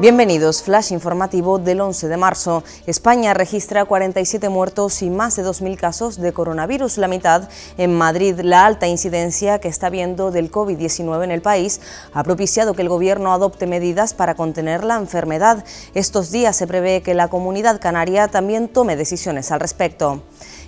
Bienvenidos, flash informativo del 11 de marzo. España registra 47 muertos y más de 2.000 casos de coronavirus, la mitad en Madrid. La alta incidencia que está viendo del COVID-19 en el país ha propiciado que el gobierno adopte medidas para contener la enfermedad. Estos días se prevé que la comunidad canaria también tome decisiones al respecto.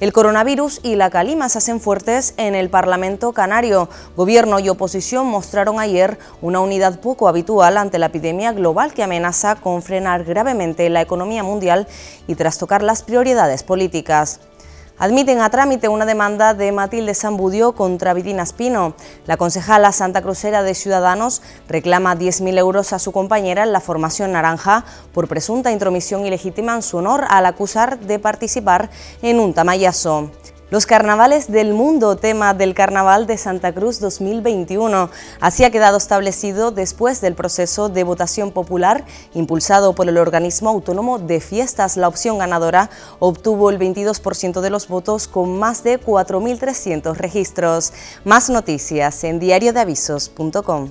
El coronavirus y la calima se hacen fuertes en el Parlamento canario. Gobierno y oposición mostraron ayer una unidad poco habitual ante la epidemia global que amenaza con frenar gravemente la economía mundial y trastocar las prioridades políticas admiten a trámite una demanda de Matilde Sambudio contra Vidina Espino. La concejala Santa Crucera de Ciudadanos reclama 10.000 euros a su compañera en la formación naranja por presunta intromisión ilegítima en su honor al acusar de participar en un tamayazo. Los carnavales del mundo, tema del Carnaval de Santa Cruz 2021. Así ha quedado establecido después del proceso de votación popular impulsado por el organismo autónomo de fiestas. La opción ganadora obtuvo el 22% de los votos con más de 4.300 registros. Más noticias en diariodeavisos.com.